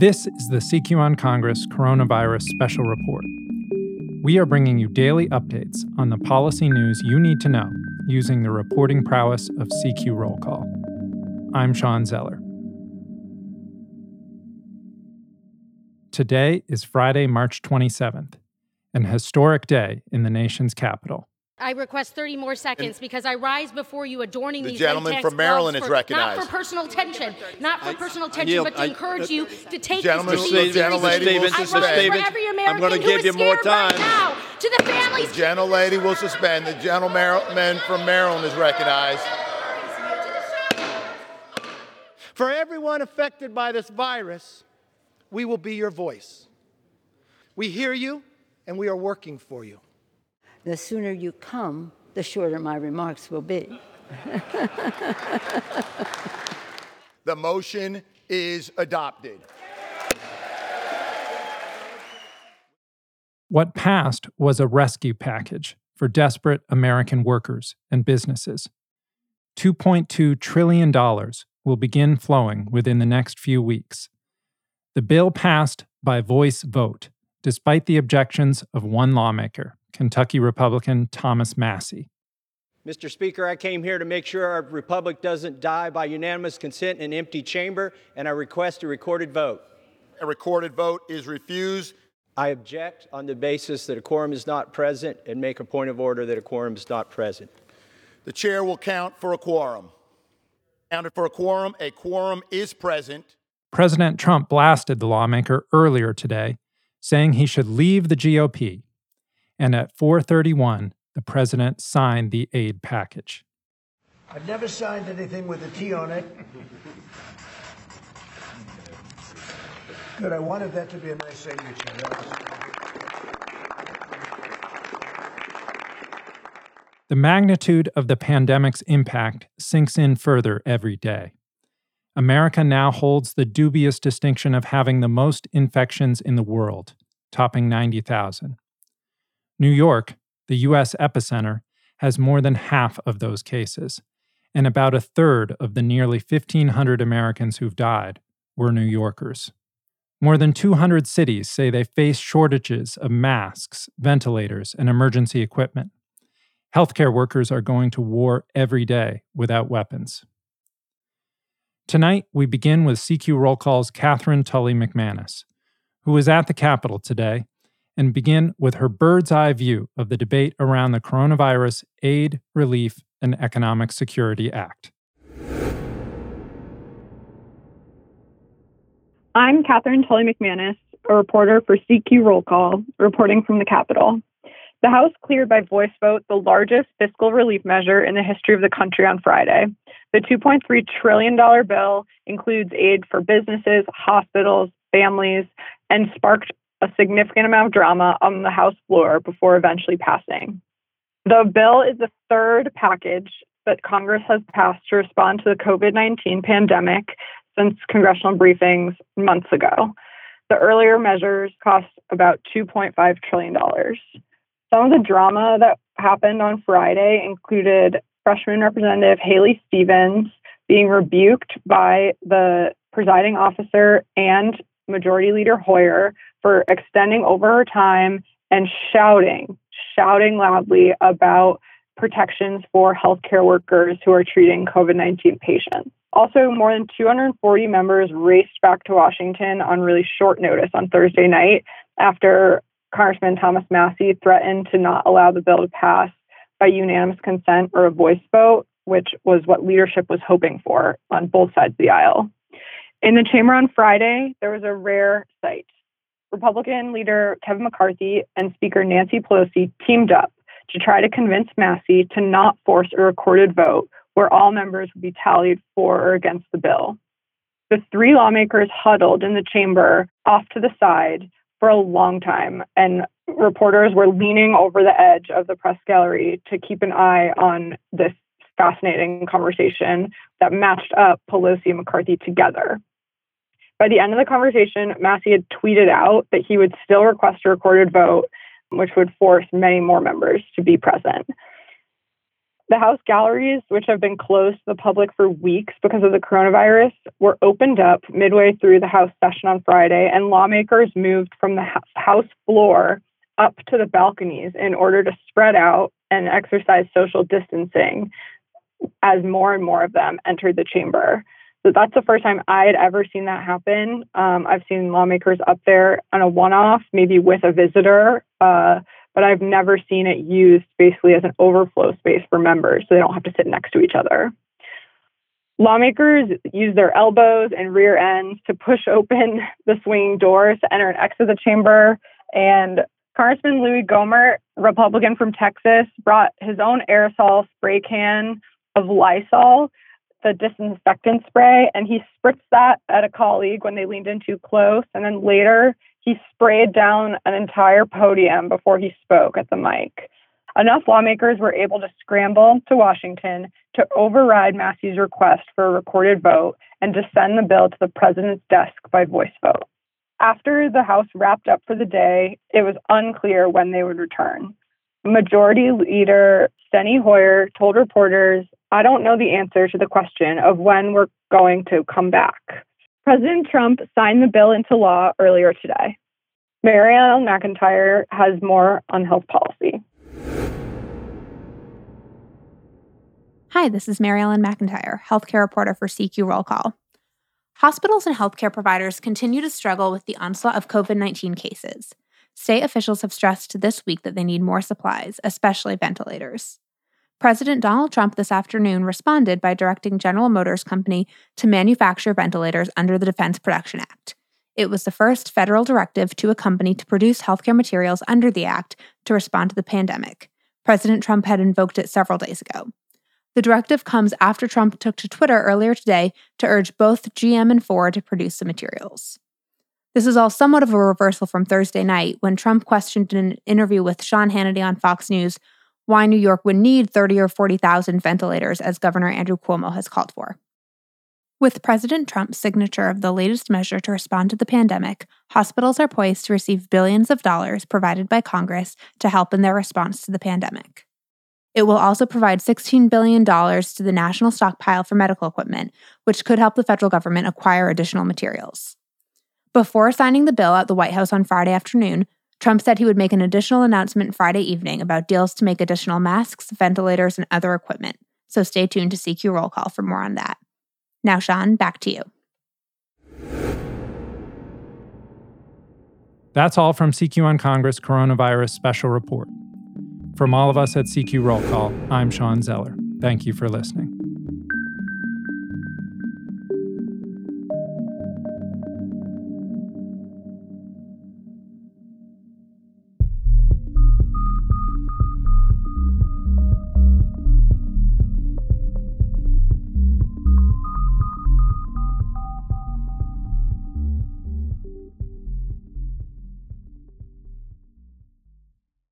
This is the CQ on Congress Coronavirus Special Report. We are bringing you daily updates on the policy news you need to know using the reporting prowess of CQ Roll Call. I'm Shawn Zeller. Today is Friday, March 27th, an historic day in the nation's capital. I request 30 more seconds because I rise before you adorning The these gentleman red from Maryland gloves is for- recognized. Not for personal tension, not for personal tension, but to I- encourage you to take Gentlemen, this Mr. disease Stevens, Mr. seriously. Stevens, I Mr. rise Stevens, for every I'm American gonna who give is you more scared right time. now. To the families, The gentlelady will suspend. The gentleman from Maryland is recognized. For everyone affected by this virus, we will be your voice. We hear you and we are working for you. The sooner you come, the shorter my remarks will be. The motion is adopted. What passed was a rescue package for desperate American workers and businesses. $2.2 trillion will begin flowing within the next few weeks. The bill passed by voice vote, despite the objections of one lawmaker, Kentucky Republican Thomas Massie. Mr. Speaker, I came here to make sure our republic doesn't die by unanimous consent in an empty chamber, and I request a recorded vote. A recorded vote is refused. I object on the basis that a quorum is not present and make a point of order that a quorum is not present. The chair will count for a quorum. Counted for a quorum. A quorum is present. President Trump blasted the lawmaker earlier today, saying he should leave the GOP. And at 431, the president signed the aid package. I've never signed anything with a T on it. Good, I wanted that to be a nice signature. Was- The magnitude of the pandemic's impact sinks in further every day. America now holds the dubious distinction of having the most infections in the world, topping 90,000. New York, the U.S. epicenter, has more than half of those cases, and about a third of the nearly 1,500 Americans who've died were New Yorkers. More than 200 cities say they face shortages of masks, ventilators, and emergency equipment. Healthcare workers are going to war every day without weapons. Tonight, we begin with CQ Roll Call's Katherine Tully McManus, who was at the Capitol today, and begin with her bird's eye view of the debate around the Coronavirus Aid, Relief, and Economic Security Act. I'm Katherine Tully McManus, a reporter for CQ Roll Call, reporting from the Capitol. The House cleared by voice vote the largest fiscal relief measure in the history of the country on Friday. The $2.3 trillion bill includes aid for businesses, hospitals, families, and sparked a significant amount of drama on the House floor before eventually passing. The bill is the third package that Congress has passed to respond to the COVID 19 pandemic since congressional briefings months ago. The earlier measures cost about $2.5 trillion. Some of the drama that happened on Friday included freshman Representative Haley Stevens being rebuked by the presiding officer and Majority Leader Hoyer for extending over her time and shouting, shouting loudly about protections for healthcare workers who are treating COVID 19 patients. Also, more than 240 members raced back to Washington on really short notice on Thursday night after Congressman Thomas Massie threatened to not allow the bill to pass by unanimous consent or a voice vote, which was what leadership was hoping for on both sides of the aisle. In the chamber on Friday, there was a rare sight. Republican leader Kevin McCarthy and Speaker Nancy Pelosi teamed up to try to convince Massie to not force a recorded vote where all members would be tallied for or against the bill. The three lawmakers huddled in the chamber off to the side for a long time, and reporters were leaning over the edge of the press gallery to keep an eye on this fascinating conversation that matched up Pelosi and McCarthy together. By the end of the conversation, Massie had tweeted out that he would still request a recorded vote, which would force many more members to be present. The House galleries, which have been closed to the public for weeks because of the coronavirus, were opened up midway through the House session on Friday, and lawmakers moved from the House floor up to the balconies in order to spread out and exercise social distancing as more and more of them entered the chamber. So that's the first time I had ever seen that happen. Um, I've seen lawmakers up there on a one off, maybe with a visitor, uh, but I've never seen it used basically as an overflow space for members so they don't have to sit next to each other. Lawmakers use their elbows and rear ends to push open the swinging doors to enter and exit the chamber. And Congressman Louie Gohmert, Republican from Texas, brought his own aerosol spray can of Lysol, the disinfectant spray, and he spritzed that at a colleague when they leaned in too close. And then later, he sprayed down an entire podium before he spoke at the mic. Enough lawmakers were able to scramble to Washington to override Massie's request for a recorded vote and to send the bill to the president's desk by voice vote. After the House wrapped up for the day, it was unclear when they would return. Majority Leader Steny Hoyer told reporters, I don't know the answer to the question of when we're going to come back. President Trump signed the bill into law earlier today. Mary Ellen McIntire has more on health policy. Hi, this is Mary Ellen McIntire, healthcare reporter for CQ Roll Call. Hospitals and healthcare providers continue to struggle with the onslaught of COVID 19 cases. State officials have stressed this week that they need more supplies, especially ventilators. President Donald Trump this afternoon responded by directing General Motors Company to manufacture ventilators under the Defense Production Act. It was the first federal directive to a company to produce healthcare materials under the act to respond to the pandemic. President Trump had invoked it several days ago. The directive comes after Trump took to Twitter earlier today to urge both GM and Ford to produce the materials. This is all somewhat of a reversal from Thursday night when Trump questioned in an interview with Sean Hannity on Fox News why New York would need 30 or 40,000 ventilators as Governor Andrew Cuomo has called for. With President Trump's signature of the latest measure to respond to the pandemic, hospitals are poised to receive billions of dollars provided by Congress to help in their response to the pandemic. It will also provide $16 billion to the national stockpile for medical equipment, which could help the federal government acquire additional materials. Before signing the bill at the White House on Friday afternoon, Trump said he would make an additional announcement Friday evening about deals to make additional masks, ventilators, and other equipment. So stay tuned to CQ Roll Call for more on that. Now, Sean, back to you. That's all from CQ on Congress Coronavirus Special Report. From all of us at CQ Roll Call, I'm Shawn Zeller. Thank you for listening.